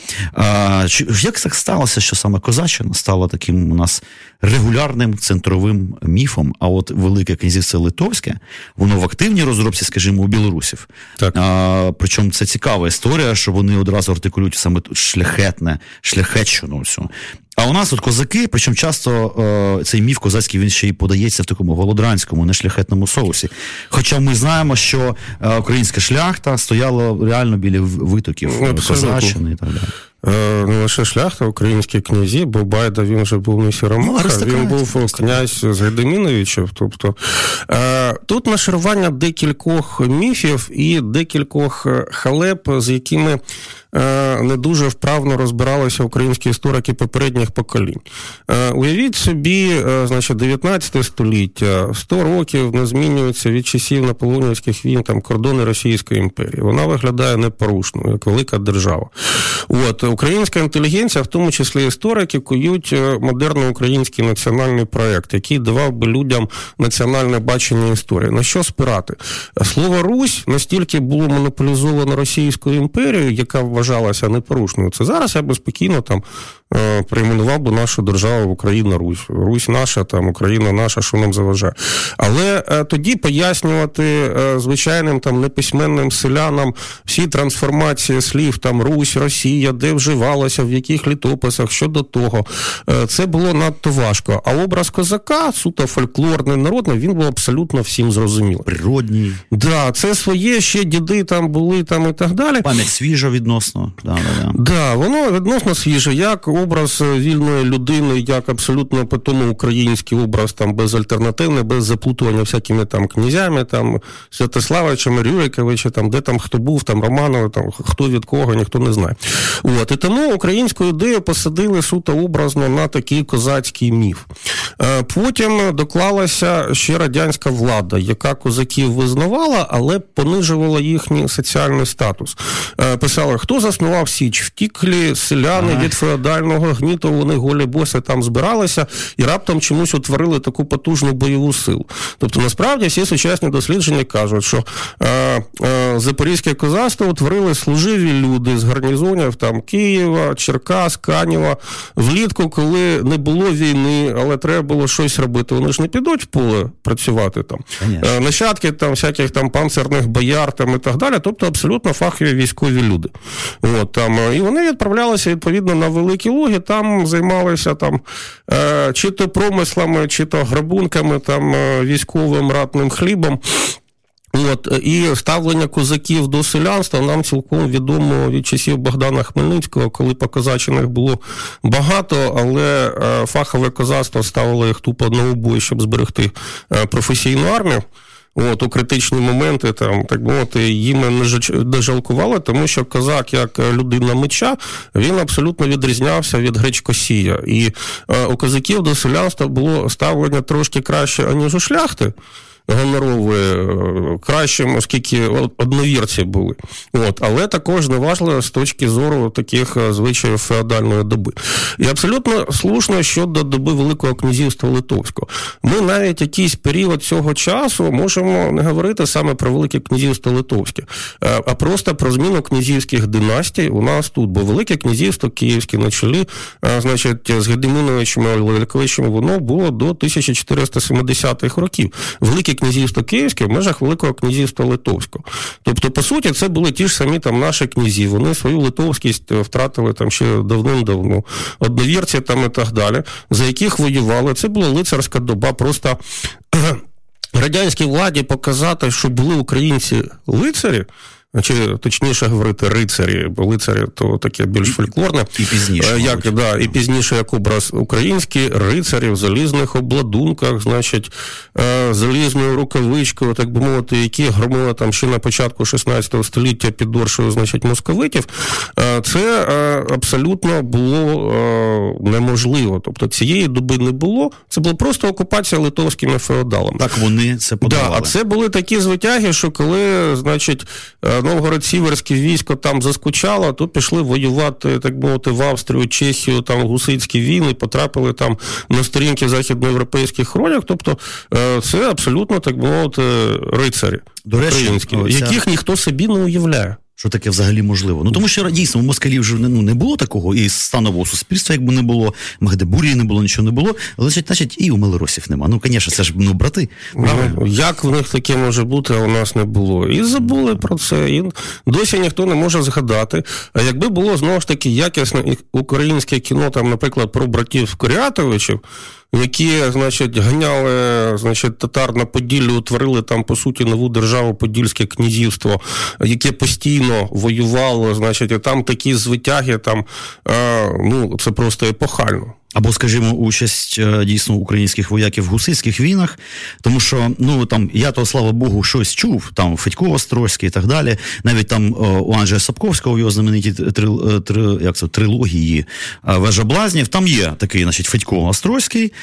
Як так сталося, що саме Козаччина стала таким у нас регулярним центровим міфом? А от Велике князівство Литовське, воно в активній розробці, скажімо, у білорусів. Так. А, Причому це цікава історія, що вони одразу артикулюють саме шляхетне, шляхетщину всю. А у нас тут козаки, причому часто е, цей міф козацький він ще й подається в такому голодранському, нешляхетному соусі. Хоча ми знаємо, що е, українська шляхта стояла реально біля витоків Козаччини і так далі. Е, не лише шляхта, українські князі, бо Байда він вже був не сіромаха, ну, він був князь з Гедеміновичів. Тобто е, тут нашарування декількох міфів і декількох халеп, з якими Е, не дуже вправно розбиралися українські історики попередніх поколінь. Е, уявіть собі, е, значить, 19 століття, 100 років не змінюються від часів наполеонівських війн там кордони Російської імперії. Вона виглядає непорушною, як велика держава. От Українська інтелігенція, в тому числі історики, кують модерний український національний проєкт, який давав би людям національне бачення історії. На що спирати? Слово Русь настільки було монополізовано Російською імперією, яка вважалася непорушною. Це зараз я би спокійно там Е, перейменував би нашу державу Україна Русь. Русь наша, там Україна наша, що нам заважає. Але е, тоді пояснювати е, звичайним там неписьменним селянам всі трансформації слів, там Русь, Росія, де вживалося, в яких літописах щодо того, це було надто важко. А образ козака, суто фольклорний, народний, він був абсолютно всім зрозумілий. Природній. Да, це своє ще діди там були там і так далі. Пам'ять свіжа відносно. Да, да, да. да воно відносно свіже. Як образ вільної людини, як абсолютно питомо український образ, там безальтернативний, без заплутування всякими там князями, там Святославичами, Рюриковича, там де там хто був, там Романови, там хто від кого, ніхто не знає. От і тому українську ідею посадили суто образно на такий козацький міф. Е, потім доклалася ще радянська влада, яка козаків визнавала, але понижувала їхній соціальний статус. Е, писала, хто заснував Січ, втіклі селяни від феодального гніту вони голі боси там збиралися і раптом чомусь утворили таку потужну бойову силу. Тобто, насправді всі сучасні дослідження кажуть, що е, е, запорізьке козацтво утворили служиві люди з гарнізонів там Києва, Черкас, Канєва. Влітку, коли не було війни, але треба було щось робити. Вони ж не підуть в поле працювати там. Е, нащадки там всяких там панцерних бояр там і так далі. Тобто абсолютно фахові військові люди. От, там, І вони відправлялися відповідно на великі луги там займалися там е, чи то промислами, чи то грабунками, там е, військовим ратним хлібом. От і ставлення козаків до селянства нам цілком відомо від часів Богдана Хмельницького, коли по було багато, але е, фахове козацтво ставило їх тупо на обої, щоб зберегти професійну армію. От, у критичні моменти, там, так мовити, їм не жалкували, тому що козак, як людина меча, він абсолютно відрізнявся від гречкосія. І е, у козаків до селянства було ставлення трошки краще, аніж у шляхти гонорові е, кращим, оскільки одновірці були. От, Але також неважливо з точки зору таких е, звичаїв феодальної доби. І абсолютно слушно щодо доби Великого князівства Литовського. Ми навіть якийсь період цього часу можемо не говорити саме про Велике князівство Литовське, е, а просто про зміну князівських династій у нас тут. Бо Велике князівство Київське на чолі, значить, з Гедеміновичами Лельковичами, воно було до 1470-х років. Велике князівство Київське в межах Великого князівства Литовського. Тобто, по суті, це були ті ж самі там наші князі. Вони свою литовськість втратили там ще давним-давно. Одновірці там і так далі, за яких воювали. Це була лицарська доба. Просто радянській владі показати, що були українці лицарі. Чи точніше говорити, рицарі, бо лицарі то таке більш фольклорне. І пізніше. Як, да, І пізніше як образ український, рицарі в залізних обладунках, значить, залізною рукавичкою, так би мовити, які громили там ще на початку 16 століття під доршою, значить, московитів. Це абсолютно було неможливо. Тобто цієї доби не було. Це була просто окупація литовськими феодалами. Так вони це подавали. Да, А це були такі звитяги, що коли, значить, новгород сіверське військо там заскучало, то пішли воювати, так мовити, в Австрію, Чехію, там гусицькі війни, потрапили там на сторінки західноєвропейських хронік. Тобто це абсолютно так мовити рицарі До речі, українські, яких ніхто собі не уявляє що таке взагалі можливо. Ну тому що дійсно у москалів вже ну, не було такого, і станового суспільства, якби не було, Магдебурії не було, нічого не було. Але значить, і у Малоросів нема. Ну, звісно, це ж ну, брати. Ну, як в них таке може бути, а у нас не було. І забули про це. І досі ніхто не може згадати. А якби було знову ж таки якісне українське кіно, там, наприклад, про братів Корятовичів які, значить, ганяли значить, татар на Поділлю, утворили там, по суті, нову державу Подільське князівство, яке постійно воювало, значить, і там такі звитяги, там, е, ну, це просто епохально. Або, скажімо, участь е, дійсно українських вояків в гусицьких війнах, тому що ну там я то слава Богу щось чув, там Федько Острозький і так далі. Навіть там у Анджея Сапковського його знамениті три, е, три, як це, трилогії е, Вежа Блазнів. Там є такий, значить, Федько Острозький,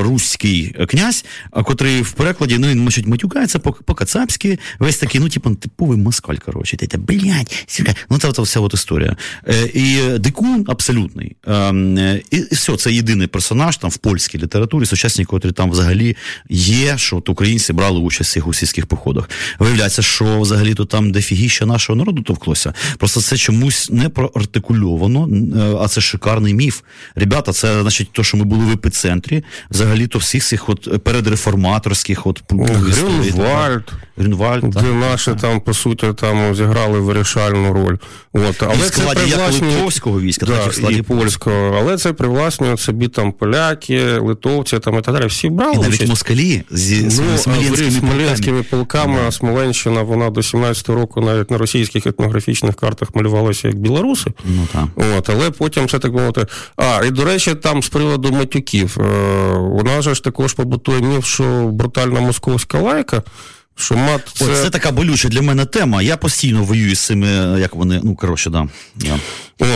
руський князь, котрий в перекладі ну він значить, матюкається по-кацапськи, весь такий, ну типу, типовий москаль, коротше, тетя, блядь, ну це, це вся от історія. І дикун абсолютний. І все, це єдиний персонаж там в польській літературі, сучасній, котрі там взагалі є, що от українці брали участь в цих гусійських походах. Виявляється, що взагалі то там дефігіща нашого народу товклося. Просто це чомусь не проартикульовано, е, а це шикарний міф. Ребята, це значить, то, що ми були в епіцентрі, взагалі то всіх цих от передреформаторських от Грюнвальд, Грюнвальд, де наші там, по суті, там зіграли вирішальну роль. От, але в складі це як литовського війська, да, так і в складі і польського. Але це привласнюють собі там поляки, литовці там і так далі. Всі брали. І навіть участь. москалі зі ну, смоленськими, смоленськими полками, а Смоленщина, вона до 17-го року навіть на російських етнографічних картах малювалася як білоруси. Ну, так. От, Але потім все так мовити. А, і до речі, там з приводу матюків. Е, у нас же ж також побутує міф, що брутальна московська лайка. Що мат це... О, це така болюча для мене тема. Я постійно воюю з цими, як вони, ну коротше, да. да.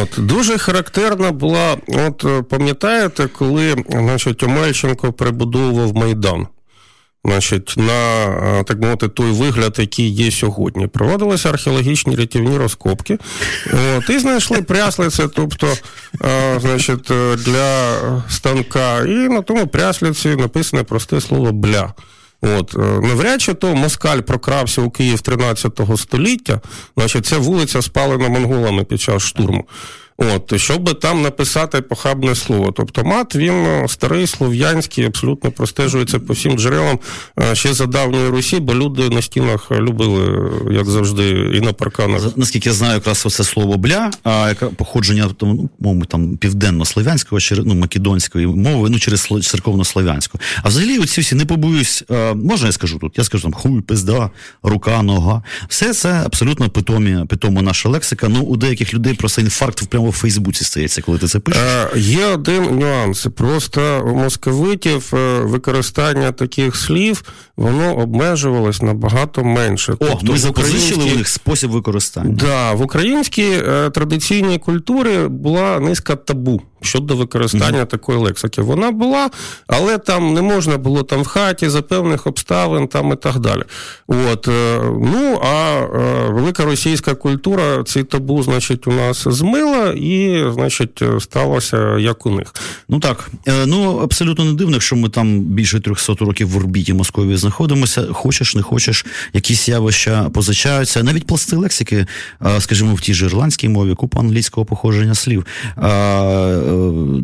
От дуже характерна була. От е, пам'ятаєте, коли значить, Омельченко прибудовував Майдан? Значить, на е, так мовити, той вигляд, який є сьогодні, проводилися археологічні рятівні розкопки. От, І знайшли пряслиці, тобто, а, значить, для станка, і на тому пряслиці написане просте слово бля. От е, навряд чи то москаль прокрався у Київ 13 століття, значить, ця вулиця спалена монголами під час штурму. От, щоб там написати похабне слово. Тобто мат він е, старий слов'янський, абсолютно простежується по всім джерелам е, ще за давньої Русі, бо люди на стінах любили, як завжди, і на парканах. Наскільки я знаю, якраз оце слово бля, а яке походження ну, мови там південно-слов'янського ну, македонської мови, ну через церковно-слов'янську. А взагалі, оці всі не побоюсь, е, можна я скажу тут? Я скажу там хуй, пизда, рука, нога. Все це абсолютно питомі, питомо наша лексика. Ну, у деяких людей просто інфаркт прямо в Фейсбуці стається, коли ти це пишеш? Е, Є один нюанс. Просто у московитів е, використання таких слів воно обмежувалось набагато менше. О, тобто ми запозичили у них спосіб використання. Да, в українській е, традиційній культурі була низка табу щодо використання такої лексики. Вона була, але там не можна було там в хаті за певних обставин там і так далі. От, е, Ну, а е, велика російська культура цей табу, значить, у нас змила і, значить, сталося як у них. Ну так. Ну, абсолютно не дивно, що ми там більше 300 років в орбіті Московії знаходимося. Хочеш, не хочеш, якісь явища позичаються. Навіть пласти лексики, скажімо, в тій ж ірландській мові, купа англійського походження слів.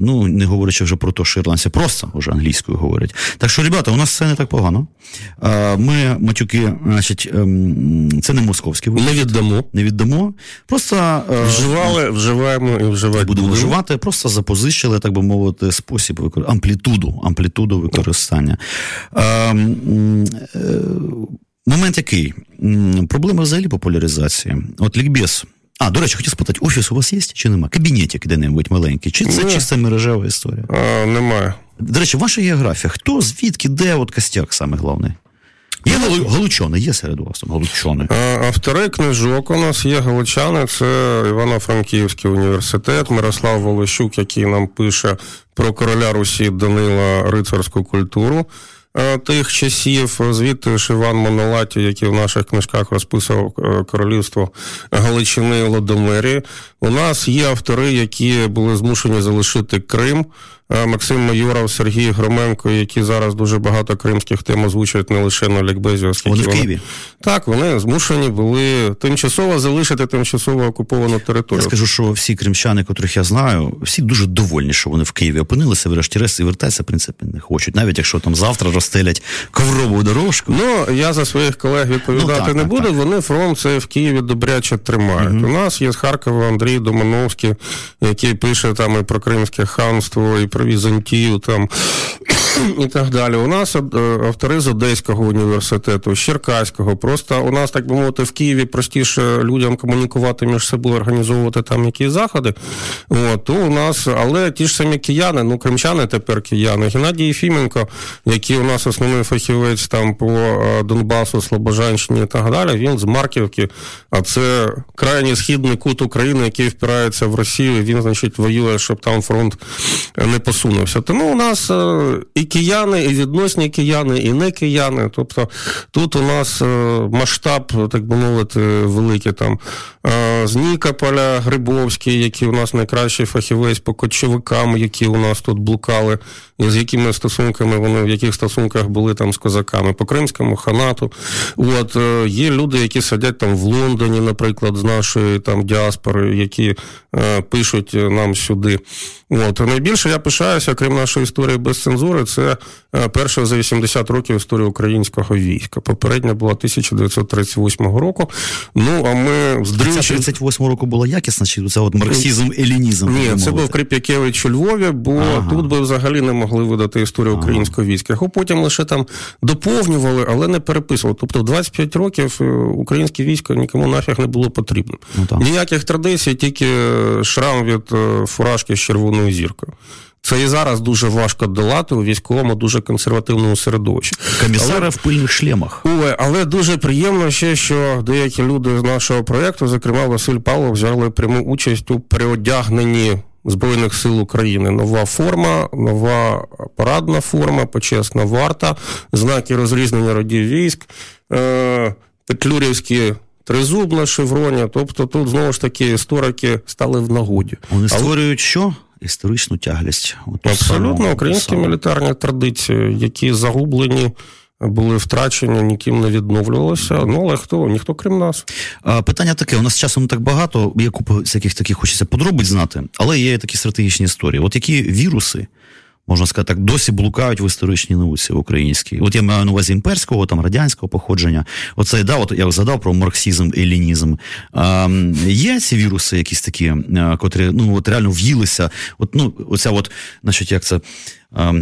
Ну, не говорячи вже про те, що ірландці просто вже англійською говорять. Так що, ребята, у нас все не так погано. Ми матюки, значить, ем, це не московські Не віддамо. Не віддамо. Просто вживали, вживаємо і вживати. Будемо вживати, просто запозичили, так би мовити, спосіб амплітуду, амплітуду використання. Ем, момент який? Проблема взагалі популяризації. От лікбез. А, до речі, хотів спитати, офіс у вас є чи нема? Кабінетик де-небудь маленький? Чи це чиста мережева історія? А, Немає. До речі, ваша географія. Хто, звідки, де от костяк саме головне? Є галучони, є серед вас там галучони. Автори книжок у нас є галичани. Це Івано-Франківський університет, Мирослав Волощук, який нам пише про короля Русі Данила рицарську культуру. Тих часів, звідти ж Іван Монолаті, який в наших книжках розписував е, королівство Галичини і Лодомирі. У нас є автори, які були змушені залишити Крим. Е, Максим Майоров, Сергій Громенко, які зараз дуже багато кримських тем озвучують не лише на лікбезі, оскільки вони в Києві. Так, вони змушені були тимчасово залишити тимчасово окуповану територію. Я скажу, що всі кримчани, котрих я знаю, всі дуже довольні, що вони в Києві опинилися, врешті-решт, і вертатися, в принципі, не хочуть, навіть якщо там завтра розстелять коврову дорожку. Ну я за своїх колег відповідати ну, так, не так, буду. Так. Вони фронт це в Києві добряче тримають. Угу. У нас є з Харкова Андрій Домановський, який пише там і про Кримське ханство, і про Візантію там <coughs> і так далі. У нас е, автори з Одеського університету, з Черкаського. Просто у нас, так би мовити, в Києві простіше людям комунікувати між собою, організовувати там якісь заходи. От, у нас, але ті ж самі кияни, ну кримчани тепер кияни. Геннадій Єфіменко, який у нас основний фахівець там по е, Донбасу, Слобожанщині і так далі. Він з Марківки, а це крайній східний кут України, який впирається в Росію. Він, значить, воює, щоб там фронт не посунувся. Тому у нас е, і кияни, і відносні кияни, і не кияни. Тобто тут у нас е, масштаб, так би мовити, великий там е, з Нікополя, Грибовський, який у нас найкращий фахівець по кочовикам, які у нас тут блукали, і з якими стосунками вони в яких стосунках були там з козаками, по Кримському ханату. От є люди, які сидять там в Лондоні, наприклад, з нашої там діаспори, які пишуть нам сюди. От найбільше я пишаюся, крім нашої історії без цензури, це е, перша за 80 років історія українського війська. Попередня була 1938 року. Ну а ми з 38 року була якісна, чи це от марксизм, елінізм? Ні, це був Крип'якевич у Львові, бо ага. тут би взагалі не могли видати історію українського війська. Його потім лише там доповнювали, але не переписували. Тобто, в 25 років е, українське військо нікому нафіг не було потрібно. Ну, Ніяких традицій, тільки шрам від е, фуражки з червоною зіркою. Це і зараз дуже важко долати у військовому, дуже консервативному середовищі. Комісари але, в пильних шлемах. Уве, але дуже приємно ще, що деякі люди з нашого проєкту, зокрема Василь Павлов, взяли пряму участь у переодягненні Збройних сил України. Нова форма, нова парадна форма, почесна варта, знаки розрізнення родів військ, е, петлюрівські тризуб на шевроні. Тобто тут знову ж таки історики стали в нагоді. Вони створюють що? Історичну тяглість. От Абсолютно українські мілітарні традиції, які загублені. Були втрачені, ніким не відновлювалося. Ну, але хто? Ніхто крім нас. Питання таке: у нас часу не так багато, є купа всяких таких хочеться подробиць знати, але є такі стратегічні історії. От які віруси можна сказати, так досі блукають в історичній науці українській. От я маю на увазі імперського, там радянського походження. Оце да, от я згадав про марксизм, елінізм. А, Є ці віруси, якісь такі, котрі ну от реально в'їлися. От ну, оця, от, значить, як це. А,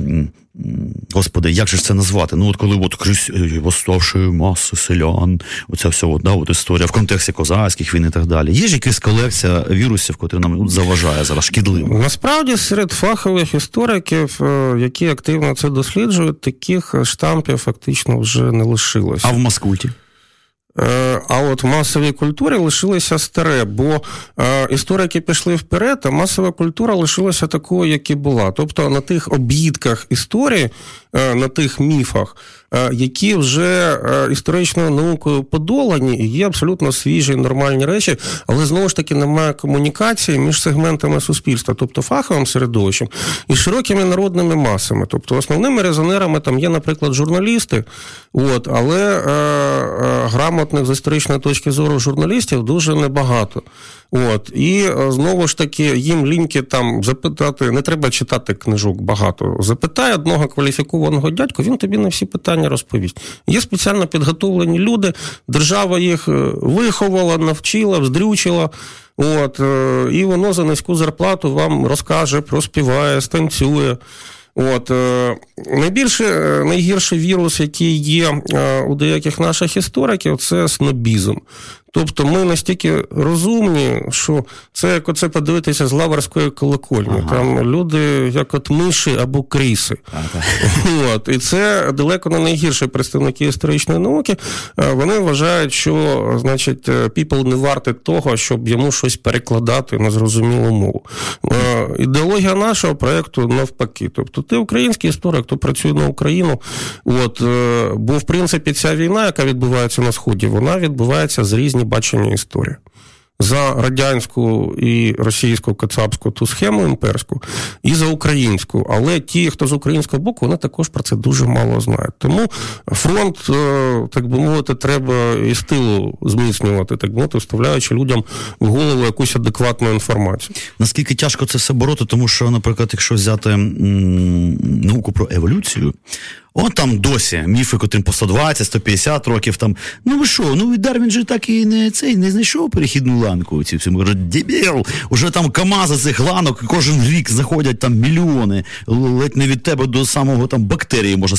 Господи, як же ж це назвати? Ну, от коли от крізь е, восставши маси селян, оця вся от, да, от історія в контексті козацьких війн і так далі. Є ж якась колекція вірусів, котрі нам заважає зараз шкідливо? Насправді, серед фахових істориків, е, які активно це досліджують, таких штампів фактично вже не лишилося. А в Маскульті? Е, а от масовій культурі лишилося старе, бо е, історики пішли вперед, а масова культура лишилася такою, як і була. Тобто на тих обідках історії, е, на тих міфах, які вже історичною наукою подолані, і є абсолютно свіжі нормальні речі, але знову ж таки немає комунікації між сегментами суспільства, тобто фаховим середовищем і широкими народними масами. Тобто основними резонерами там є, наприклад, журналісти, от, але грамотно грамотних з історичної точки зору журналістів дуже небагато. От і е, знову ж таки їм ліньки там запитати, не треба читати книжок багато. Запитай одного кваліфікованого дядька, він тобі на всі питання розповість. Є спеціально підготовлені люди, держава їх е, виховала, навчила, вздрючила. От, е, І воно за низьку зарплату вам розкаже, проспіває, станцює. От найбільше найгірший вірус, який є у деяких наших істориків, це снобізм. Тобто ми настільки розумні, що це як оце подивитися з лаварської колокольні. Ага. Там люди, як от миші або кріси. Ага. <laughs> От. І це далеко не найгірші представники історичної науки. Вони вважають, що значить, people не варте того, щоб йому щось перекладати на зрозумілу мову. Ідеологія нашого проєкту навпаки. Тобто, ти український історик, хто працює на Україну. От, е, Бо, в принципі, ця війна, яка відбувається на Сході, вона відбувається з різні бачення історії. За радянську і російську кацапську ту схему імперську, і за українську. Але ті, хто з українського боку, вони також про це дуже мало знають. Тому фронт, е, так би мовити, треба і стилу зміцнювати, так би мовити, вставляючи людям в голову якусь адекватну інформацію. Наскільки тяжко це все бороти, тому що, наприклад, якщо взяти м- науку про еволюцію, От там досі міфи, котрим по 120-150 років там. Ну ви що, ну Дарвін же так і не цей не знайшов перехідну ланку. Ці всі кажуть, дебіл, уже там Камази цих ланок кожен рік заходять там мільйони. Ледь не від тебе до самого там бактерії можна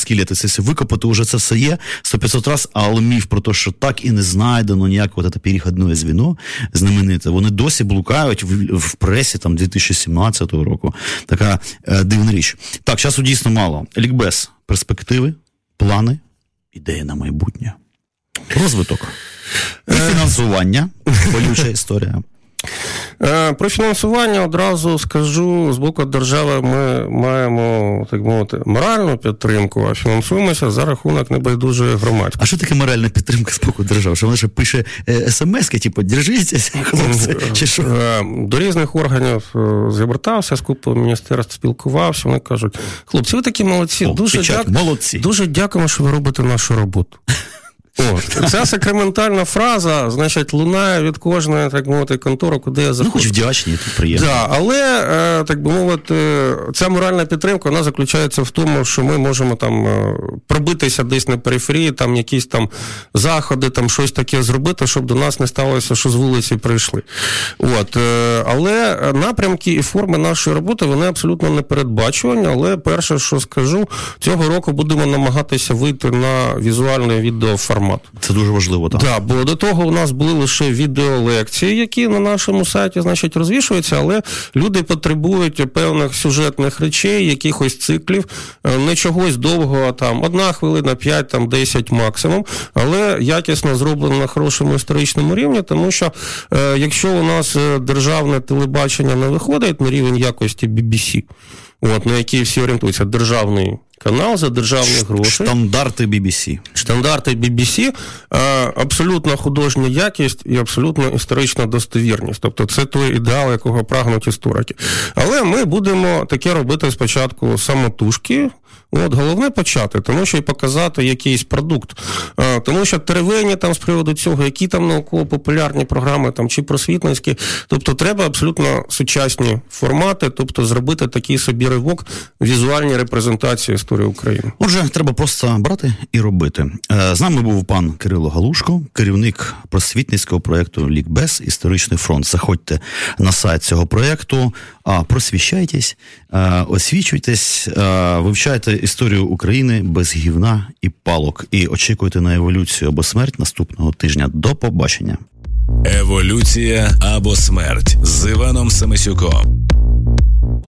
все викопати. Уже це все є 100-500 раз, але міф про те, що так і не знайдено ніякого це перехідне звіно знамените. Вони досі блукають в, в пресі там 2017 року. Така е, дивна річ. Так, часу дійсно мало. Лікбез перспективи, плани, ідеї на майбутнє, розвиток, і фінансування, болюча <laughs> історія. Е, про фінансування одразу скажу з боку держави. Ми маємо так мовити моральну підтримку, а фінансуємося за рахунок небайдужої громадськості. А що таке моральна підтримка з боку держави? Що вона ще пише е, смс-ки, типу, держіться, хлопці, чи що? Е, до різних органів звертався, з купою міністерств спілкувався. Вони кажуть, хлопці, ви такі молодці, О, дуже дяк... молодці. дуже дякуємо, що ви робите нашу роботу. От. Ця сакраментальна фраза, значить, лунає від кожної, так мовити, контори, куди я заходжу. Ну, хоч вдячні, тут приємно. Да, але, е, так би мовити, ця моральна підтримка вона заключається в тому, що ми можемо там е, пробитися десь на периферії, там якісь там заходи, там щось таке зробити, щоб до нас не сталося, що з вулиці прийшли. От. Е, але напрямки і форми нашої роботи вони абсолютно не передбачувані. Але перше, що скажу, цього року будемо намагатися вийти на візуальний відеоформат формат. Це дуже важливо, так. Да, бо до того у нас були лише відеолекції, які на нашому сайті, значить, розвішуються, але люди потребують певних сюжетних речей, якихось циклів, е, не чогось довгого, там одна хвилина, п'ять, там десять максимум, але якісно зроблено на хорошому історичному рівні, тому що е, якщо у нас е, державне телебачення не виходить на рівень якості BBC, от, на який всі орієнтуються, державний канал за державні гроші. Стандарти BBC. Стандарти BBC, абсолютно художня якість і абсолютно історична достовірність. Тобто це той ідеал, якого прагнуть історики. Але ми будемо таке робити спочатку самотужки. От головне почати, тому що і показати якийсь продукт. А, Тому що теревені там з приводу цього, які там науково-популярні програми там чи просвітницькі. Тобто треба абсолютно сучасні формати, тобто зробити такий собі ривок візуальній репрезентації історії України. Отже, треба просто брати і робити. Е, з нами був пан Кирило Галушко, керівник просвітницького проєкту Лікбез Історичний фронт. Заходьте на сайт цього проєкту, просвіщайтесь, е, освічуйтесь, е, вивчайте історію України без гівна і палок. І очікуйте на еволюцію або смерть наступного тижня. До побачення. Еволюція або смерть з Іваном Семисюком.